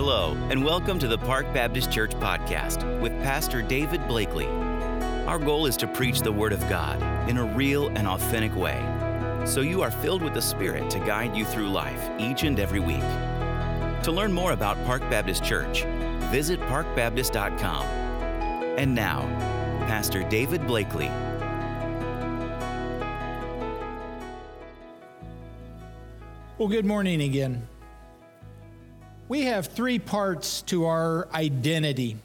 Hello, and welcome to the Park Baptist Church podcast with Pastor David Blakely. Our goal is to preach the Word of God in a real and authentic way, so you are filled with the Spirit to guide you through life each and every week. To learn more about Park Baptist Church, visit parkbaptist.com. And now, Pastor David Blakely. Well, good morning again. We have three parts to our identity.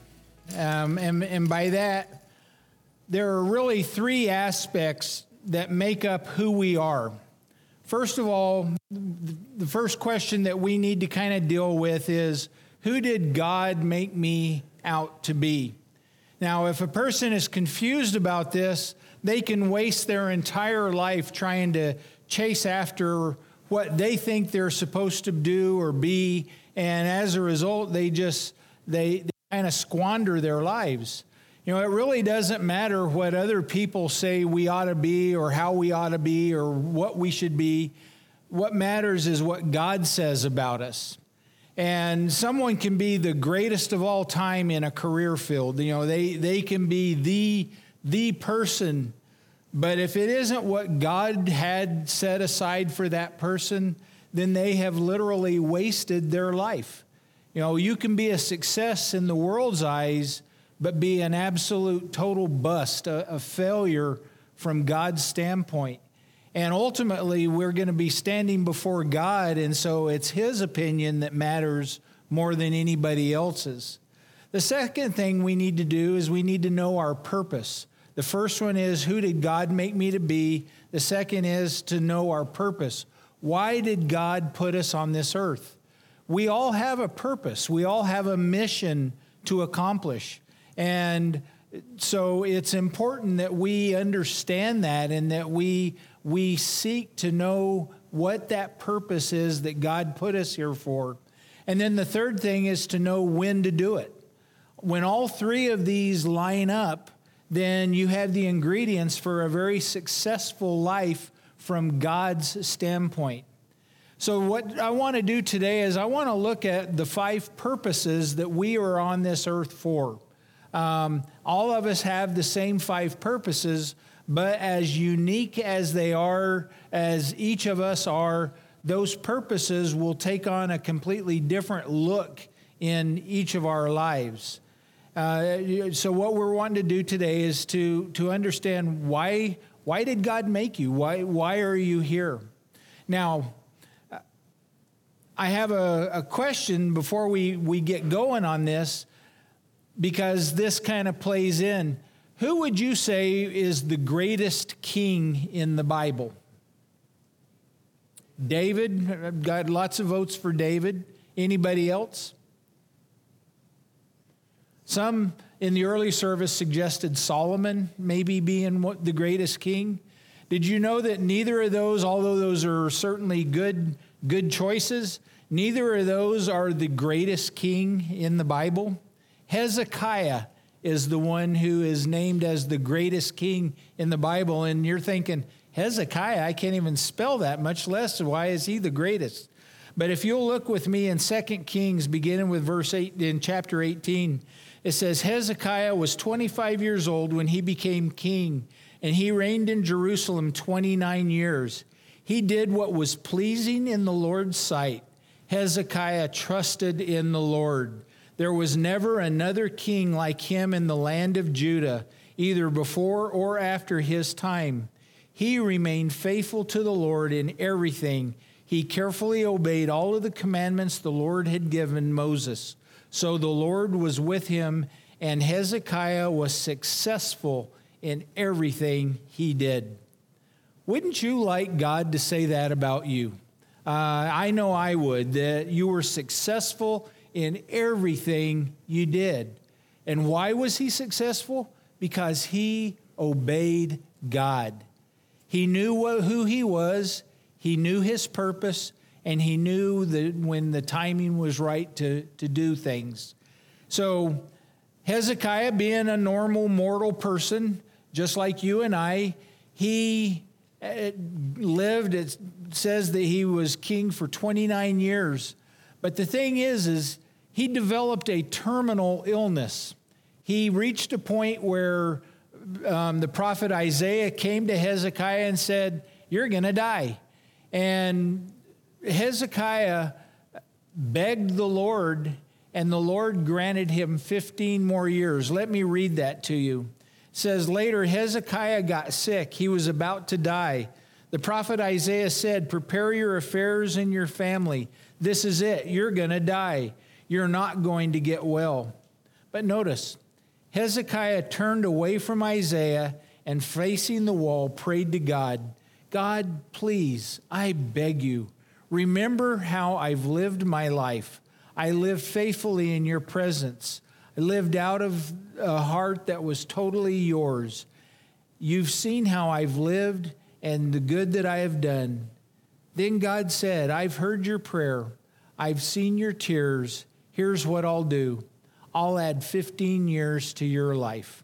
Um, and, and by that, there are really three aspects that make up who we are. First of all, the first question that we need to kind of deal with is who did God make me out to be? Now, if a person is confused about this, they can waste their entire life trying to chase after what they think they're supposed to do or be and as a result they just they, they kind of squander their lives. You know it really doesn't matter what other people say we ought to be or how we ought to be or what we should be. What matters is what god says about us. And someone can be the greatest of all time in a career field. You know they they can be the the person. But if it isn't what god had set aside for that person then they have literally wasted their life. You know, you can be a success in the world's eyes, but be an absolute total bust, a, a failure from God's standpoint. And ultimately, we're going to be standing before God, and so it's His opinion that matters more than anybody else's. The second thing we need to do is we need to know our purpose. The first one is who did God make me to be? The second is to know our purpose. Why did God put us on this earth? We all have a purpose, we all have a mission to accomplish. And so it's important that we understand that and that we, we seek to know what that purpose is that God put us here for. And then the third thing is to know when to do it. When all three of these line up, then you have the ingredients for a very successful life from God's standpoint. So, what I want to do today is I want to look at the five purposes that we are on this earth for. Um, all of us have the same five purposes, but as unique as they are, as each of us are, those purposes will take on a completely different look in each of our lives. Uh, so, what we're wanting to do today is to, to understand why why did God make you? Why, why are you here? Now, I have a, a question before we, we get going on this because this kind of plays in. Who would you say is the greatest king in the Bible? David, got lots of votes for David. Anybody else? Some in the early service suggested Solomon maybe being the greatest king. Did you know that neither of those, although those are certainly good, good choices, neither of those are the greatest king in the Bible? Hezekiah is the one who is named as the greatest king in the Bible. And you're thinking, Hezekiah, I can't even spell that, much less why is he the greatest? But if you'll look with me in 2 Kings, beginning with verse 8 in chapter 18, it says Hezekiah was 25 years old when he became king, and he reigned in Jerusalem 29 years. He did what was pleasing in the Lord's sight. Hezekiah trusted in the Lord. There was never another king like him in the land of Judah, either before or after his time. He remained faithful to the Lord in everything. He carefully obeyed all of the commandments the Lord had given Moses. So the Lord was with him, and Hezekiah was successful in everything he did. Wouldn't you like God to say that about you? Uh, I know I would, that you were successful in everything you did. And why was he successful? Because he obeyed God. He knew who he was, he knew his purpose, and he knew that when the timing was right to, to do things. So, Hezekiah, being a normal mortal person, just like you and I, he uh, lived, it says that he was king for 29 years. But the thing is, is he developed a terminal illness. He reached a point where um, the prophet Isaiah came to Hezekiah and said, You're going to die. And Hezekiah begged the Lord, and the Lord granted him 15 more years. Let me read that to you. It says later Hezekiah got sick. He was about to die. The prophet Isaiah said, Prepare your affairs and your family. This is it. You're going to die. You're not going to get well. But notice, Hezekiah turned away from Isaiah and facing the wall prayed to God, God, please, I beg you, remember how I've lived my life. I lived faithfully in your presence. I lived out of a heart that was totally yours. You've seen how I've lived and the good that I have done. Then God said, I've heard your prayer. I've seen your tears. Here's what I'll do I'll add 15 years to your life.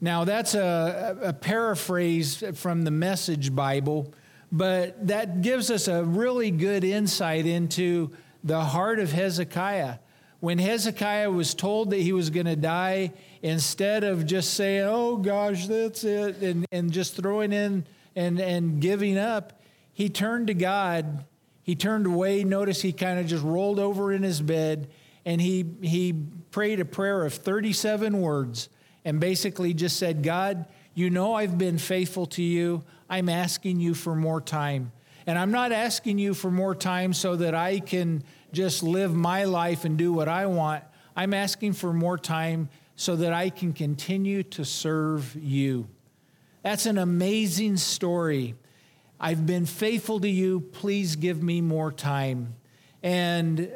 Now, that's a, a paraphrase from the Message Bible, but that gives us a really good insight into the heart of Hezekiah. When Hezekiah was told that he was going to die, instead of just saying, oh gosh, that's it, and, and just throwing in and, and giving up, he turned to God. He turned away. Notice he kind of just rolled over in his bed and he, he prayed a prayer of 37 words and basically just said, God, you know I've been faithful to you. I'm asking you for more time. And I'm not asking you for more time so that I can just live my life and do what I want. I'm asking for more time so that I can continue to serve you. That's an amazing story. I've been faithful to you. Please give me more time. And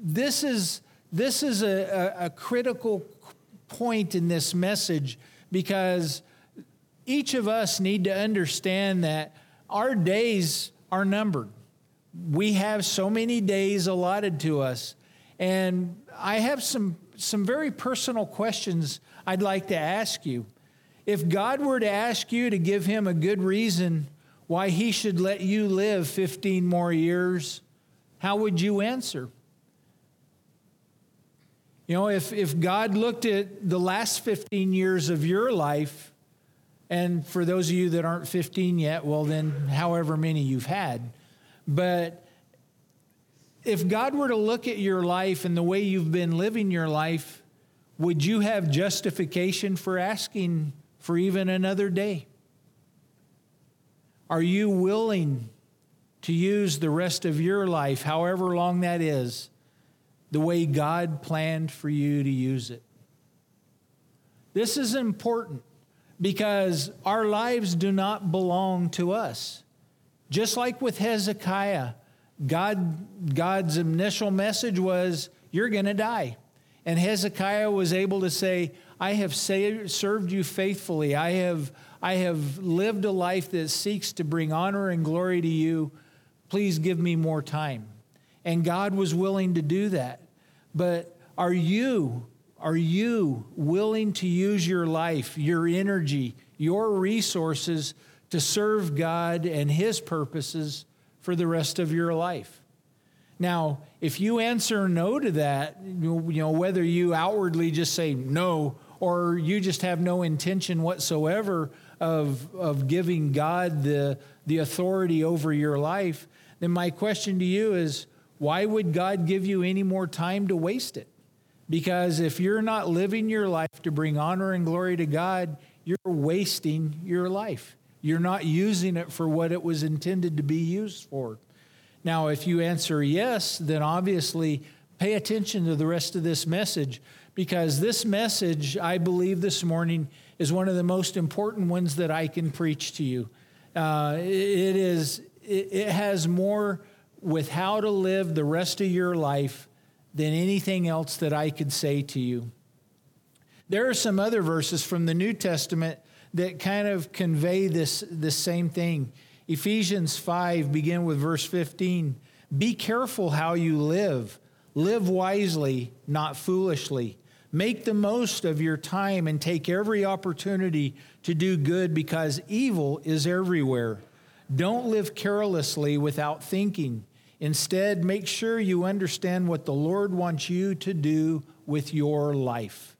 this is, this is a, a, a critical point in this message because each of us need to understand that our days are numbered. We have so many days allotted to us. And I have some, some very personal questions I'd like to ask you. If God were to ask you to give him a good reason why he should let you live 15 more years, how would you answer? You know, if, if God looked at the last 15 years of your life, and for those of you that aren't 15 yet, well, then however many you've had. But if God were to look at your life and the way you've been living your life, would you have justification for asking for even another day? Are you willing to use the rest of your life, however long that is, the way God planned for you to use it. This is important because our lives do not belong to us. Just like with Hezekiah, God, God's initial message was, You're going to die. And Hezekiah was able to say, I have saved, served you faithfully. I have, I have lived a life that seeks to bring honor and glory to you. Please give me more time. And God was willing to do that. But are you, are you willing to use your life, your energy, your resources to serve God and His purposes for the rest of your life? Now, if you answer no to that, you know, whether you outwardly just say no or you just have no intention whatsoever of, of giving God the, the authority over your life, then my question to you is why would God give you any more time to waste it? Because if you're not living your life to bring honor and glory to God, you're wasting your life. You're not using it for what it was intended to be used for. Now, if you answer yes, then obviously pay attention to the rest of this message because this message, I believe this morning, is one of the most important ones that I can preach to you. Uh, it is. It has more with how to live the rest of your life than anything else that I could say to you. There are some other verses from the New Testament that kind of convey this, this same thing. Ephesians 5, begin with verse 15. Be careful how you live. Live wisely, not foolishly. Make the most of your time and take every opportunity to do good because evil is everywhere. Don't live carelessly without thinking. Instead, make sure you understand what the Lord wants you to do with your life.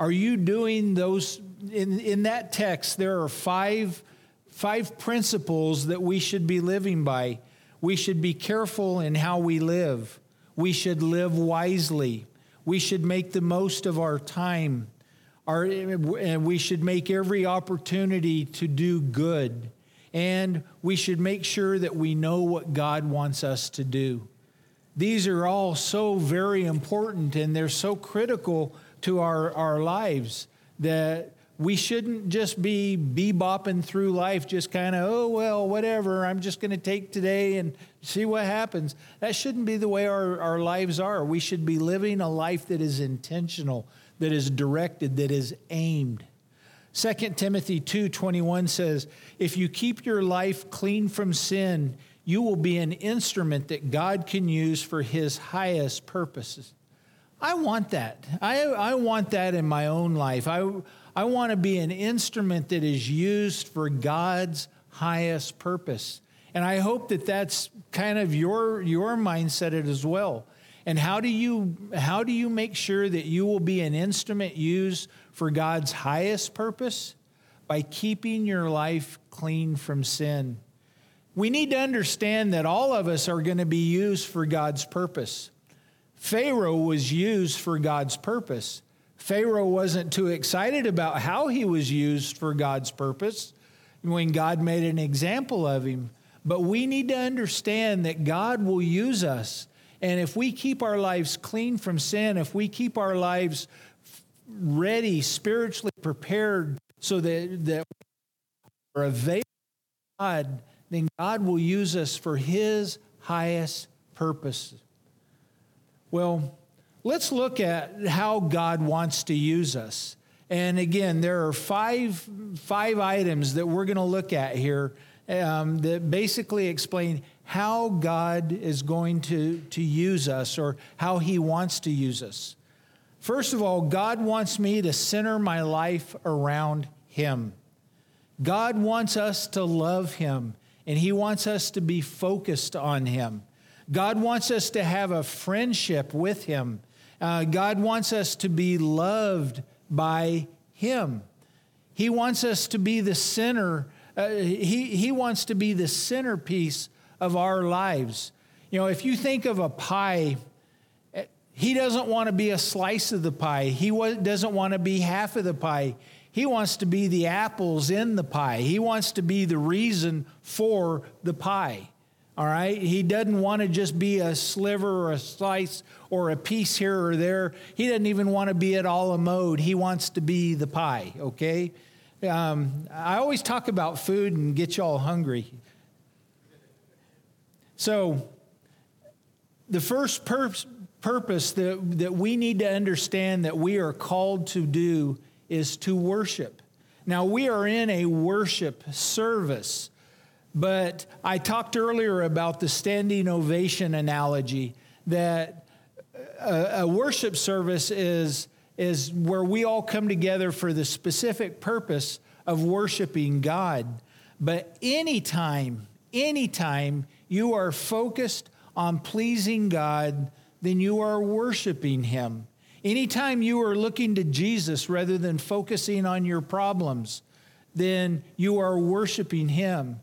Are you doing those? In, in that text, there are five, five principles that we should be living by. We should be careful in how we live. We should live wisely. We should make the most of our time. Our, and we should make every opportunity to do good and we should make sure that we know what God wants us to do. These are all so very important and they're so critical to our, our lives that we shouldn't just be bebopping through life, just kind of, oh, well, whatever, I'm just going to take today and see what happens. That shouldn't be the way our, our lives are. We should be living a life that is intentional, that is directed, that is aimed. 2 Timothy 2:21 says, "If you keep your life clean from sin, you will be an instrument that God can use for his highest purposes." I want that. I, I want that in my own life. I, I want to be an instrument that is used for God's highest purpose. And I hope that that's kind of your, your mindset as well. And how do you how do you make sure that you will be an instrument used for God's highest purpose? By keeping your life clean from sin. We need to understand that all of us are going to be used for God's purpose. Pharaoh was used for God's purpose. Pharaoh wasn't too excited about how he was used for God's purpose when God made an example of him. But we need to understand that God will use us and if we keep our lives clean from sin, if we keep our lives ready, spiritually prepared, so that, that we're available to God, then God will use us for His highest purpose. Well, let's look at how God wants to use us. And again, there are five, five items that we're going to look at here um, that basically explain how God is going to, to use us or how He wants to use us. First of all, God wants me to center my life around Him. God wants us to love Him, and He wants us to be focused on Him. God wants us to have a friendship with Him. Uh, God wants us to be loved by Him. He wants us to be the center. Uh, he, he wants to be the centerpiece of our lives. You know, if you think of a pie, he doesn't want to be a slice of the pie. He doesn't want to be half of the pie. He wants to be the apples in the pie. He wants to be the reason for the pie. All right? He doesn't want to just be a sliver or a slice or a piece here or there. He doesn't even want to be à la mode. He wants to be the pie, okay? Um, I always talk about food and get you all hungry. So, the first pur- purpose that, that we need to understand that we are called to do is to worship. Now, we are in a worship service, but I talked earlier about the standing ovation analogy that a, a worship service is, is where we all come together for the specific purpose of worshiping God. But anytime, anytime you are focused on pleasing God, then you are worshiping Him. Anytime you are looking to Jesus rather than focusing on your problems, then you are worshiping Him.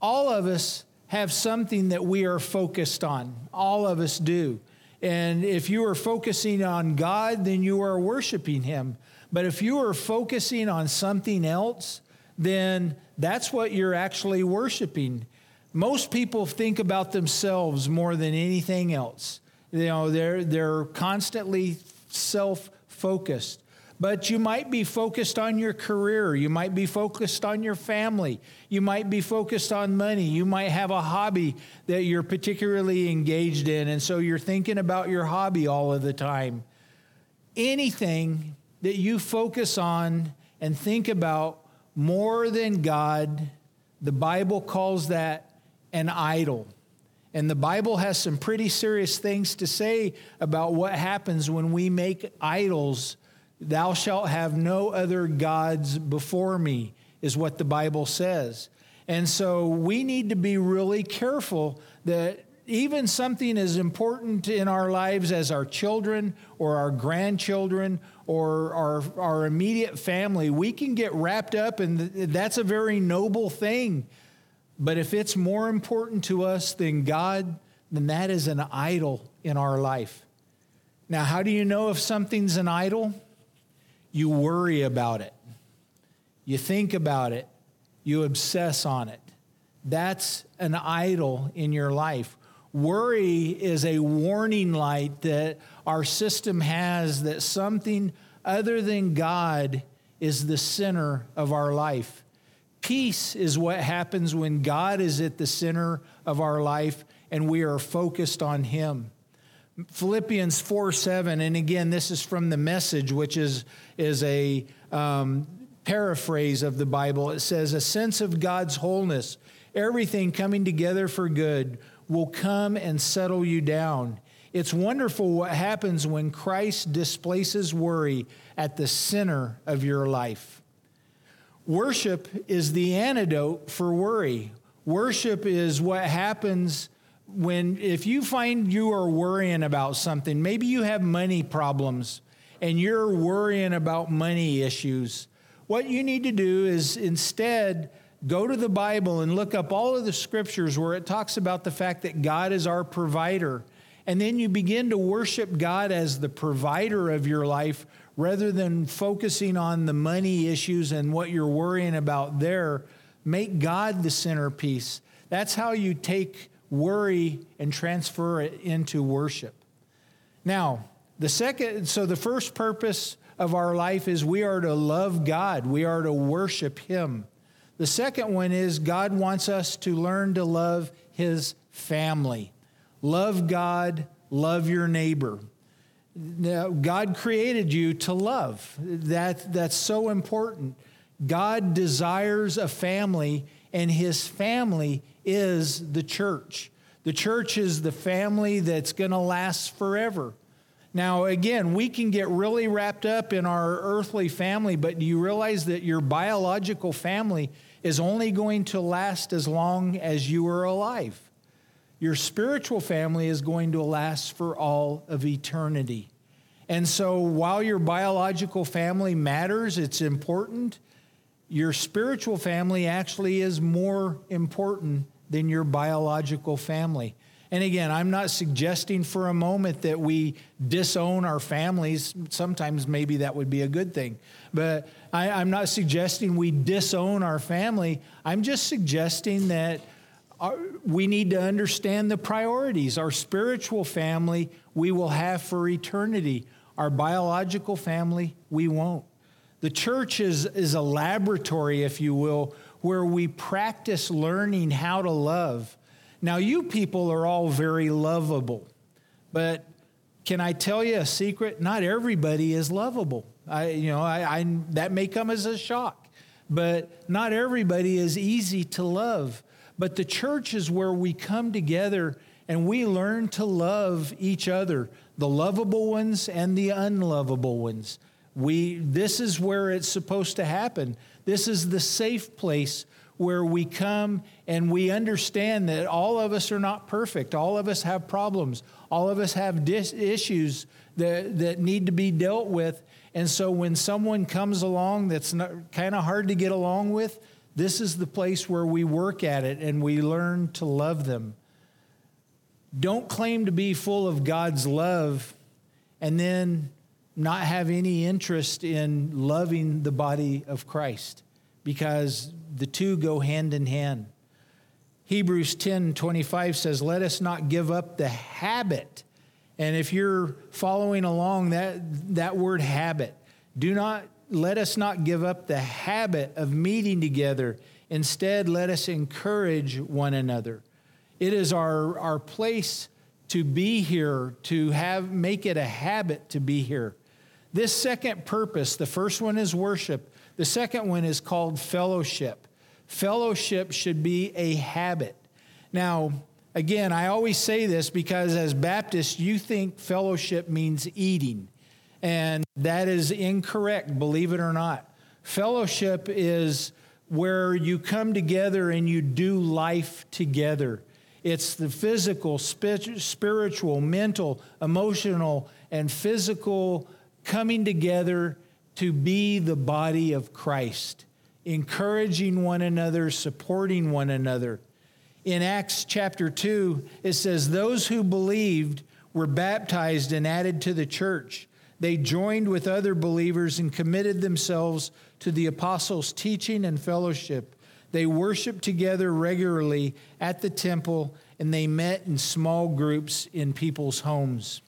All of us have something that we are focused on. All of us do. And if you are focusing on God, then you are worshiping Him. But if you are focusing on something else, then that's what you're actually worshiping. Most people think about themselves more than anything else. You know, they're, they're constantly self focused. But you might be focused on your career. You might be focused on your family. You might be focused on money. You might have a hobby that you're particularly engaged in. And so you're thinking about your hobby all of the time. Anything that you focus on and think about more than God, the Bible calls that an idol. And the Bible has some pretty serious things to say about what happens when we make idols. Thou shalt have no other gods before me, is what the Bible says. And so we need to be really careful that even something as important in our lives as our children or our grandchildren or our, our immediate family, we can get wrapped up, and that's a very noble thing. But if it's more important to us than God, then that is an idol in our life. Now, how do you know if something's an idol? You worry about it, you think about it, you obsess on it. That's an idol in your life. Worry is a warning light that our system has that something other than God is the center of our life. Peace is what happens when God is at the center of our life and we are focused on Him. Philippians 4 7, and again, this is from the message, which is, is a um, paraphrase of the Bible. It says, A sense of God's wholeness, everything coming together for good will come and settle you down. It's wonderful what happens when Christ displaces worry at the center of your life. Worship is the antidote for worry. Worship is what happens when, if you find you are worrying about something, maybe you have money problems and you're worrying about money issues. What you need to do is instead go to the Bible and look up all of the scriptures where it talks about the fact that God is our provider. And then you begin to worship God as the provider of your life rather than focusing on the money issues and what you're worrying about there. Make God the centerpiece. That's how you take worry and transfer it into worship. Now, the second, so the first purpose of our life is we are to love God, we are to worship Him. The second one is God wants us to learn to love his family. Love God, love your neighbor. Now, God created you to love. That, that's so important. God desires a family, and his family is the church. The church is the family that's going to last forever. Now, again, we can get really wrapped up in our earthly family, but do you realize that your biological family is only going to last as long as you are alive. Your spiritual family is going to last for all of eternity. And so while your biological family matters, it's important, your spiritual family actually is more important than your biological family. And again, I'm not suggesting for a moment that we disown our families. Sometimes maybe that would be a good thing. But I, am not suggesting we disown our family. I'm just suggesting that our, we need to understand the priorities. Our spiritual family, we will have for eternity. Our biological family, we won't. The church is, is a laboratory, if you will, where we practice learning how to love now, you people are all very lovable, but can I tell you a secret? Not everybody is lovable. I, you know, I, I, that may come as a shock, but not everybody is easy to love. But the church is where we come together and we learn to love each other, the lovable ones and the unlovable ones. We, this is where it's supposed to happen. This is the safe place where we come and we understand that all of us are not perfect. All of us have problems. All of us have dis- issues that, that need to be dealt with. And so when someone comes along that's kind of hard to get along with, this is the place where we work at it and we learn to love them. Don't claim to be full of God's love and then not have any interest in loving the body of Christ because the two go hand in hand. Hebrews 10 25 says, Let us not give up the habit. And if you're following along that, that word habit, do not let us not give up the habit of meeting together. Instead, let us encourage one another. It is our, our place to be here, to have make it a habit to be here. This second purpose, the first one is worship. The second one is called fellowship. Fellowship should be a habit. Now, again, I always say this because as Baptists, you think fellowship means eating. And that is incorrect, believe it or not. Fellowship is where you come together and you do life together. It's the physical, spiritual, mental, emotional, and physical coming together to be the body of Christ, encouraging one another, supporting one another. In Acts chapter 2, it says, Those who believed were baptized and added to the church. They joined with other believers and committed themselves to the apostles' teaching and fellowship. They worshiped together regularly at the temple and they met in small groups in people's homes.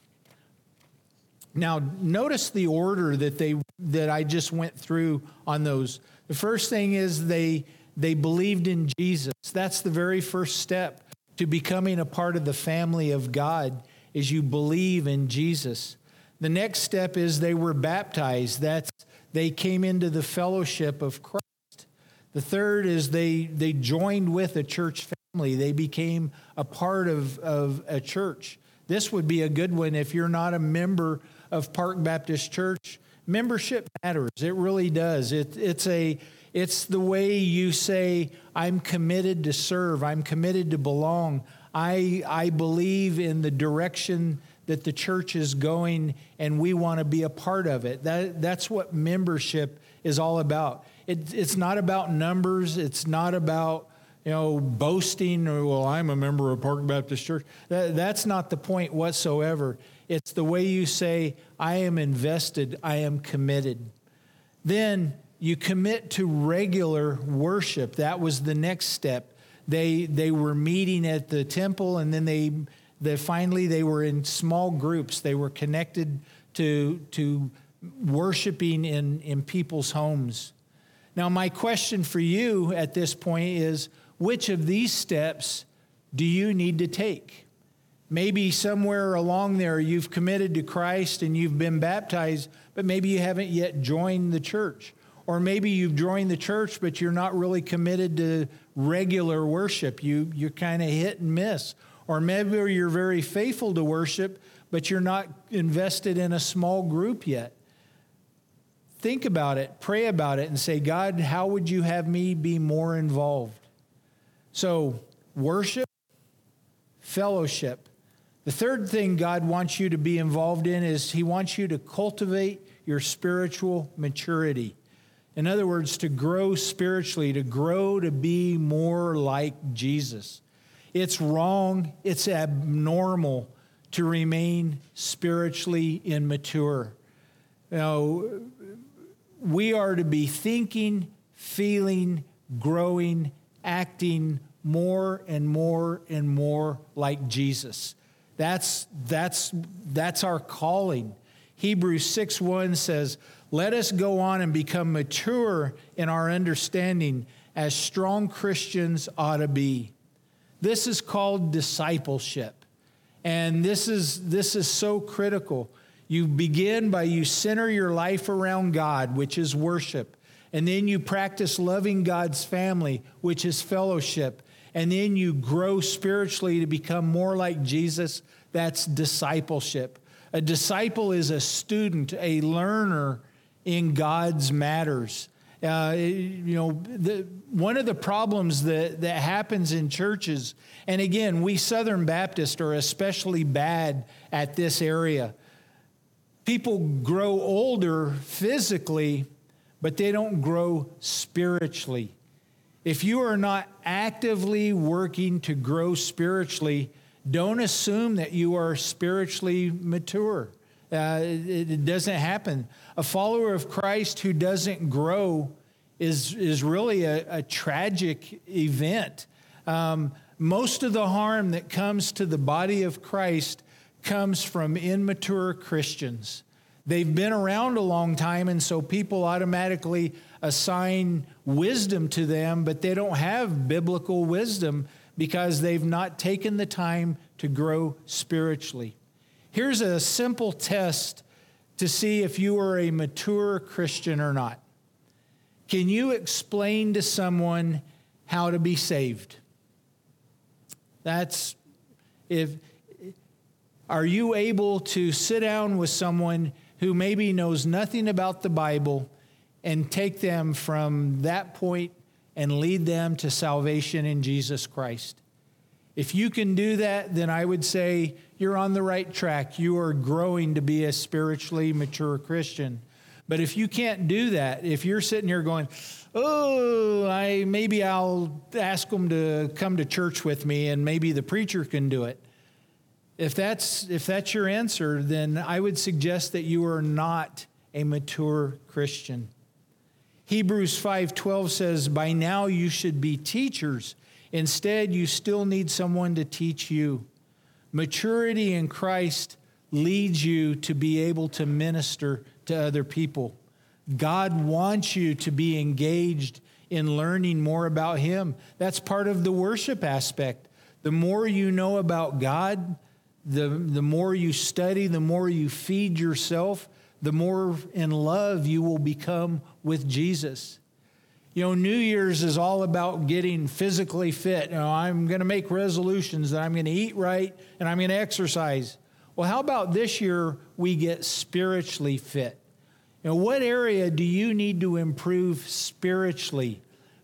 Now, notice the order that they that I just went through on those. The first thing is they they believed in Jesus. That's the very first step to becoming a part of the family of God is you believe in Jesus. The next step is they were baptized. That's they came into the fellowship of Christ. The third is they they joined with a church family. They became a part of, of a church. This would be a good one if you're not a member of Park Baptist Church, membership matters. It really does. It, it's a it's the way you say, I'm committed to serve, I'm committed to belong. I, I believe in the direction that the church is going, and we want to be a part of it. That, that's what membership is all about. It, it's not about numbers, it's not about you know, boasting or, well, I'm a member of Park Baptist Church. That, that's not the point whatsoever. It's the way you say, I am invested, I am committed. Then you commit to regular worship. That was the next step. They, they were meeting at the temple and then they, they finally they were in small groups. They were connected to, to worshiping in, in people's homes. Now, my question for you at this point is which of these steps do you need to take? Maybe somewhere along there you've committed to Christ and you've been baptized, but maybe you haven't yet joined the church. Or maybe you've joined the church, but you're not really committed to regular worship. You, you're kind of hit and miss. Or maybe you're very faithful to worship, but you're not invested in a small group yet. Think about it, pray about it, and say, God, how would you have me be more involved? So, worship, fellowship, the third thing God wants you to be involved in is He wants you to cultivate your spiritual maturity. In other words, to grow spiritually, to grow to be more like Jesus. It's wrong, it's abnormal to remain spiritually immature. Know, we are to be thinking, feeling, growing, acting more and more and more like Jesus. That's, that's, that's our calling. Hebrews 6 1 says, Let us go on and become mature in our understanding as strong Christians ought to be. This is called discipleship. And this is, this is so critical. You begin by you center your life around God, which is worship. And then you practice loving God's family, which is fellowship and then you grow spiritually to become more like Jesus, that's discipleship. A disciple is a student, a learner in God's matters. Uh, you know, the, one of the problems that, that happens in churches, and again, we Southern Baptists are especially bad at this area. People grow older physically, but they don't grow spiritually. If you are not actively working to grow spiritually, don't assume that you are spiritually mature. Uh, it, it, doesn't happen. A follower of Christ who doesn't grow is, is really a, a tragic event. Um, most of the harm that comes to the body of Christ comes from immature Christians. They've been around a long time, and so people automatically assign wisdom to them, but they don't have biblical wisdom because they've not taken the time to grow spiritually. Here's a simple test to see if you are a mature Christian or not. Can you explain to someone how to be saved? That's if are you able to sit down with someone who maybe knows nothing about the Bible and take them from that point and lead them to salvation in Jesus Christ. If you can do that, then I would say you're on the right track. You are growing to be a spiritually mature Christian. But if you can't do that, if you're sitting here going, "Oh, I maybe I'll ask them to come to church with me and maybe the preacher can do it." If that's if that's your answer, then I would suggest that you are not a mature Christian. Hebrews 5:12 says, "By now you should be teachers. Instead, you still need someone to teach you." Maturity in Christ leads you to be able to minister to other people. God wants you to be engaged in learning more about Him. That's part of the worship aspect. The more you know about God, the, the more you study, the more you feed yourself, the more in love you will become with Jesus. You know, New Year's is all about getting physically fit. You know, I'm going to make resolutions that I'm going to eat right and I'm going to exercise. Well, how about this year we get spiritually fit? You know, what area do you need to improve spiritually?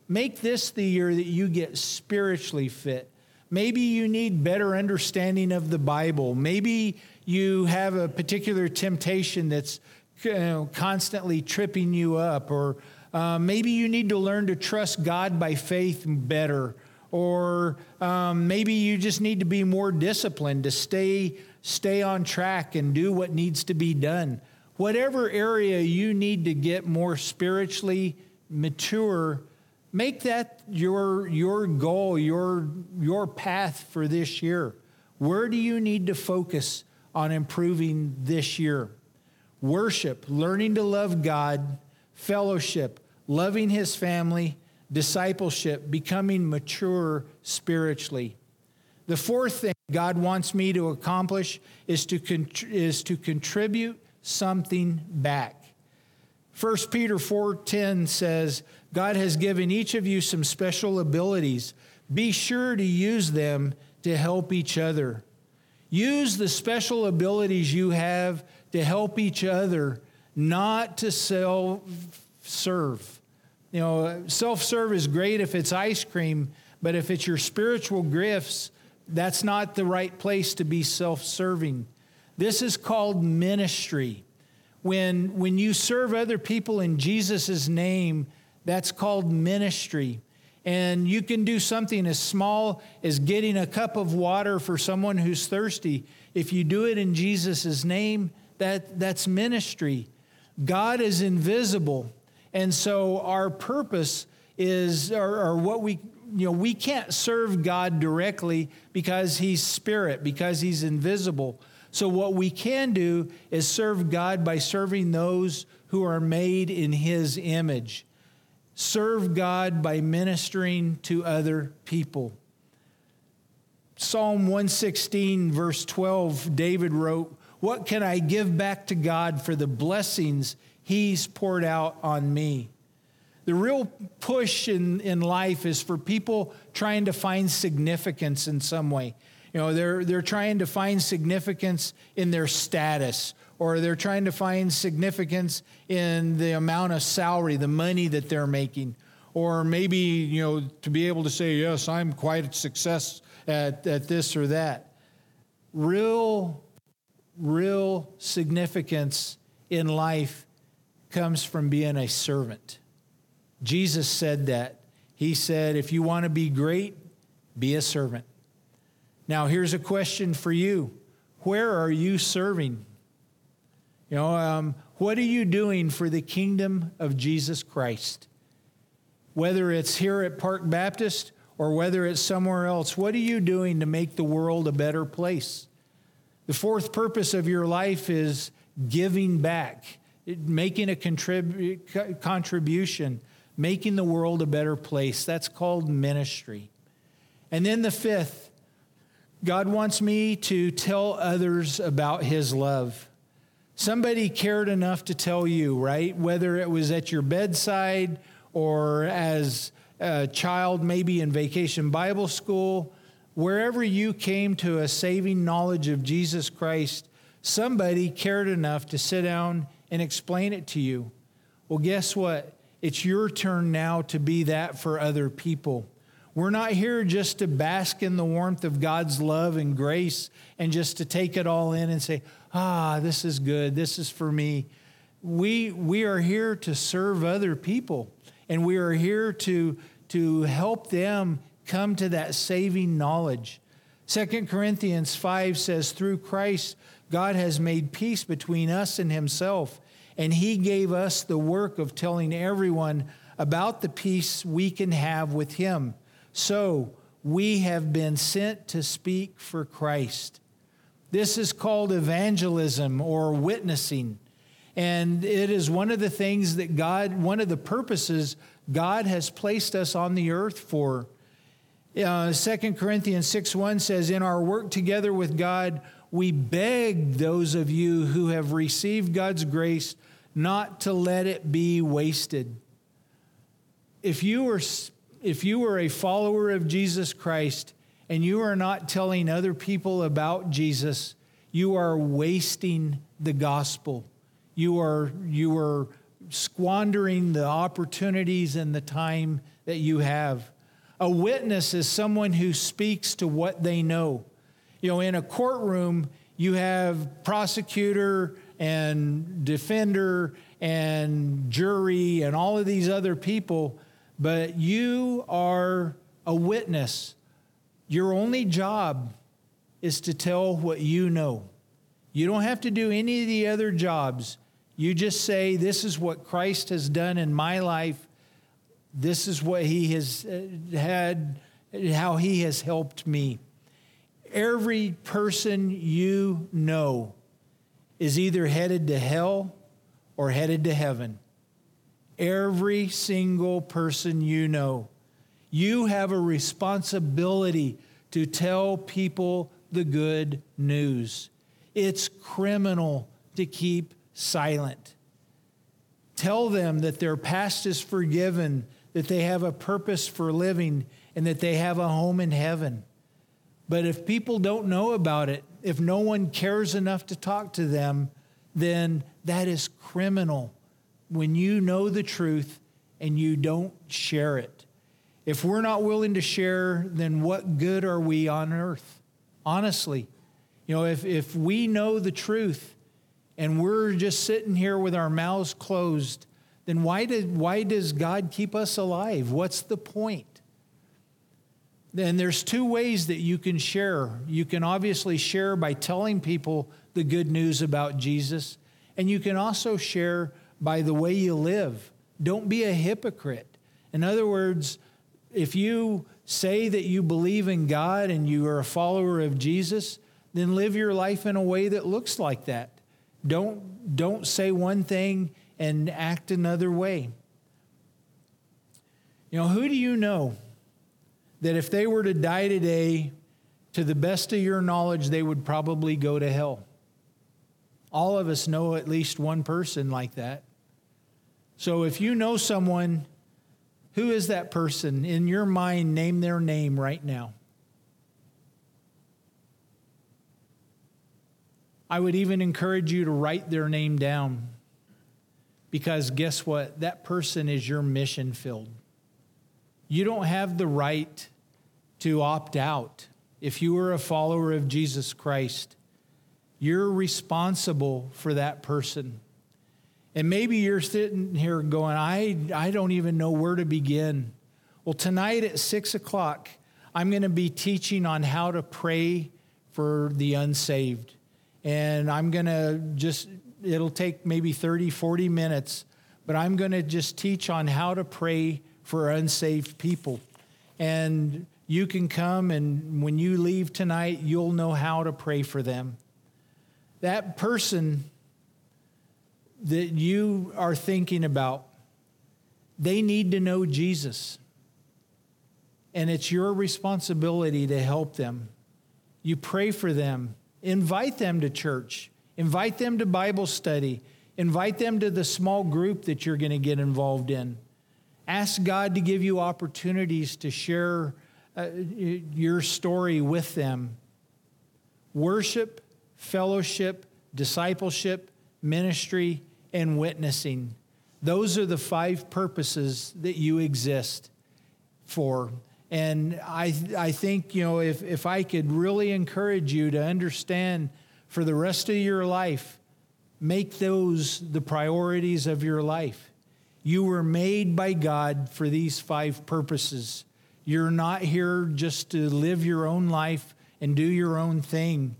Make this the year that you get spiritually fit. Maybe you need better understanding of the Bible. Maybe you have a particular temptation that's you know, constantly tripping you up, or uh, maybe you need to learn to trust God by faith better, or um, maybe you just need to be more disciplined to stay stay on track and do what needs to be done. Whatever area you need to get more spiritually mature, make that your your goal, your your path for this year. Where do you need to focus on improving this year. Worship, learning to love God, fellowship, loving his family, discipleship, becoming mature spiritually. The fourth thing God wants me to accomplish is to, is to contribute something back. 1 Peter 4:10 says, God has given each of you some special abilities. Be sure to use them to help each other. Use the special abilities you have to help each other, not to self serve. You know, self serve is great if it's ice cream, but if it's your spiritual gifts, that's not the right place to be self serving. This is called ministry. When, when you serve other people in Jesus' name, that's called ministry. And you can do something as small as getting a cup of water for someone who's thirsty. If you do it in Jesus' name, that, that's ministry. God is invisible. And so our purpose is, or, or what we, you know, we can't serve God directly because He's spirit, because He's invisible. So what we can do is serve God by serving those who are made in His image serve God by ministering to other people. Psalm 116, verse 12, David wrote, What can I give back to God for the blessings he's poured out on me? The real push in, in life is for people trying to find significance in some way. You know, they're, they're trying to find significance in their status or they're trying to find significance in the amount of salary, the money that they're making, or maybe, you know, to be able to say, yes, I'm quite a success at, at this or that. Real, real significance in life comes from being a servant. Jesus said that. He said, if you want to be great, be a servant. Now, here's a question for you Where are you serving? You know, um, what are you doing for the kingdom of Jesus Christ? Whether it's here at Park Baptist or whether it's somewhere else, what are you doing to make the world a better place? The fourth purpose of your life is giving back, making a contrib- contribution, making the world a better place. That's called ministry. And then the fifth, God wants me to tell others about his love. Somebody cared enough to tell you, right? Whether it was at your bedside or as a child, maybe in vacation Bible school, wherever you came to a saving knowledge of Jesus Christ, somebody cared enough to sit down and explain it to you. Well, guess what? It's your turn now to be that for other people. We're not here just to bask in the warmth of God's love and grace and just to take it all in and say, ah, this is good, this is for me. We, we are here to serve other people, and we are here to, to help them come to that saving knowledge. 2 Corinthians 5 says, Through Christ, God has made peace between us and himself, and he gave us the work of telling everyone about the peace we can have with him. So, we have been sent to speak for Christ. This is called evangelism or witnessing. And it is one of the things that God, one of the purposes God has placed us on the earth for. Uh, 2 Corinthians 6 1 says, In our work together with God, we beg those of you who have received God's grace not to let it be wasted. If you are, if you are a follower of Jesus Christ and you are not telling other people about Jesus, you are wasting the gospel. You are, you are squandering the opportunities and the time that you have. A witness is someone who speaks to what they know. You know, in a courtroom, you have prosecutor and defender and jury and all of these other people, but you are a witness. Your only job is to tell what you know. You don't have to do any of the other jobs. You just say, This is what Christ has done in my life. This is what he has uh, had, how he has helped me. Every person you know is either headed to hell or headed to heaven. Every single person you know. You have a responsibility to tell people the good news. It's criminal to keep silent. Tell them that their past is forgiven, that they have a purpose for living and that they have a home in heaven. But if people don't know about it, if no one cares enough to talk to them, then that is criminal when you know the truth and you don't share it. If we're not willing to share, then what good are we on earth? Honestly, you know, if, if we know the truth and we're just sitting here with our mouths closed, then why, did, why does God keep us alive? What's the point? Then there's two ways that you can share. You can obviously share by telling people the good news about Jesus, and you can also share by the way you live. Don't be a hypocrite. In other words, if you say that you believe in God and you are a follower of Jesus, then live your life in a way that looks like that. Don't, don't say one thing and act another way. You know, who do you know that if they were to die today, to the best of your knowledge, they would probably go to hell? All of us know at least one person like that. So if you know someone, who is that person? In your mind, name their name right now. I would even encourage you to write their name down because guess what? That person is your mission filled. You don't have the right to opt out. If you are a follower of Jesus Christ, you're responsible for that person. And maybe you're sitting here going, I, I don't even know where to begin. Well, tonight at six o'clock, I'm going to be teaching on how to pray for the unsaved. And I'm going to just it'll take maybe 30, 40 minutes, but I'm going to just teach on how to pray for unsaved people. And you can come, and when you leave tonight, you'll know how to pray for them. That person that you are thinking about, they need to know Jesus. And it's your responsibility to help them. You pray for them, invite them to church. Invite them to Bible study. Invite them to the small group that you're going to get involved in. Ask God to give you opportunities to share uh, your story with them. Worship, fellowship, discipleship, ministry, and witnessing. Those are the five purposes that you exist for. And I, I think, you know, if, if I could really encourage you to understand for the rest of your life, make those the priorities of your life. You were made by God for these five purposes. You're not here just to live your own life and do your own thing.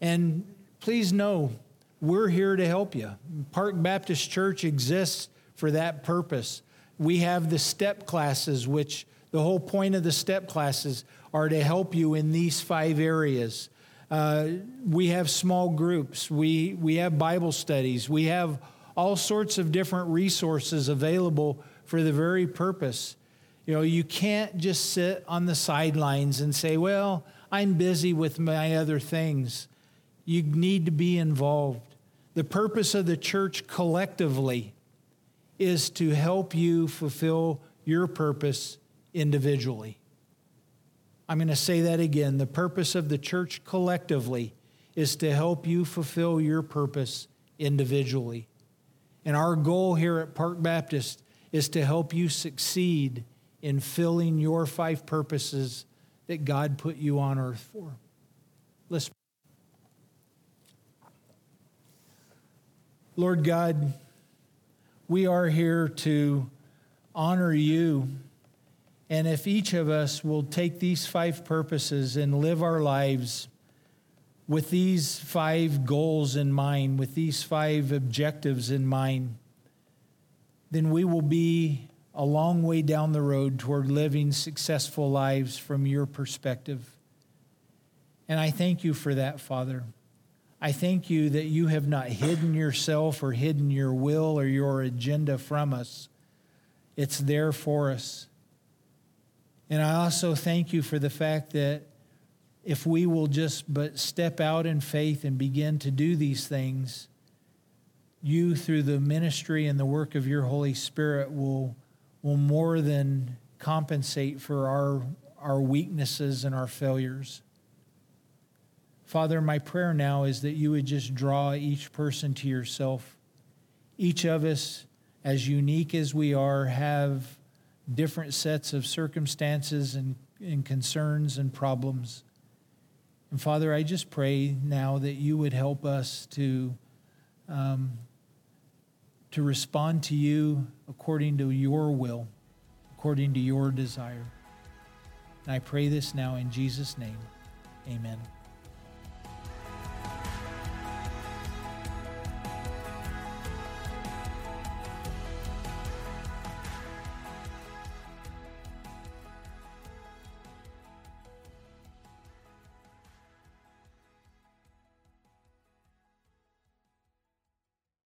And please know, we're here to help you. Park Baptist Church exists for that purpose. We have the step classes, which the whole point of the step classes are to help you in these five areas. Uh, we have small groups, we, we have Bible studies, we have all sorts of different resources available for the very purpose. You know, you can't just sit on the sidelines and say, well, I'm busy with my other things. You need to be involved. The purpose of the church collectively is to help you fulfill your purpose individually. I'm going to say that again. The purpose of the church collectively is to help you fulfill your purpose individually. And our goal here at Park Baptist is to help you succeed in filling your five purposes that God put you on earth for. Let's Lord God, we are here to honor you and if each of us will take these five purposes and live our lives with these five goals in mind, with these five objectives in mind, then we will be a long way down the road toward living successful lives from your perspective. And I thank you for that, Father. I thank you that you have not hidden yourself or hidden your will or your agenda from us. It's there for us. And I also thank you for the fact that if we will just but step out in faith and begin to do these things, you, through the ministry and the work of your Holy Spirit, will, will more than compensate for our, our weaknesses and our failures. Father, my prayer now is that you would just draw each person to yourself. Each of us, as unique as we are, have different sets of circumstances and, and concerns and problems. And Father, I just pray now that you would help us to, um, to respond to you according to your will, according to your desire. And I pray this now in Jesus' name. Amen.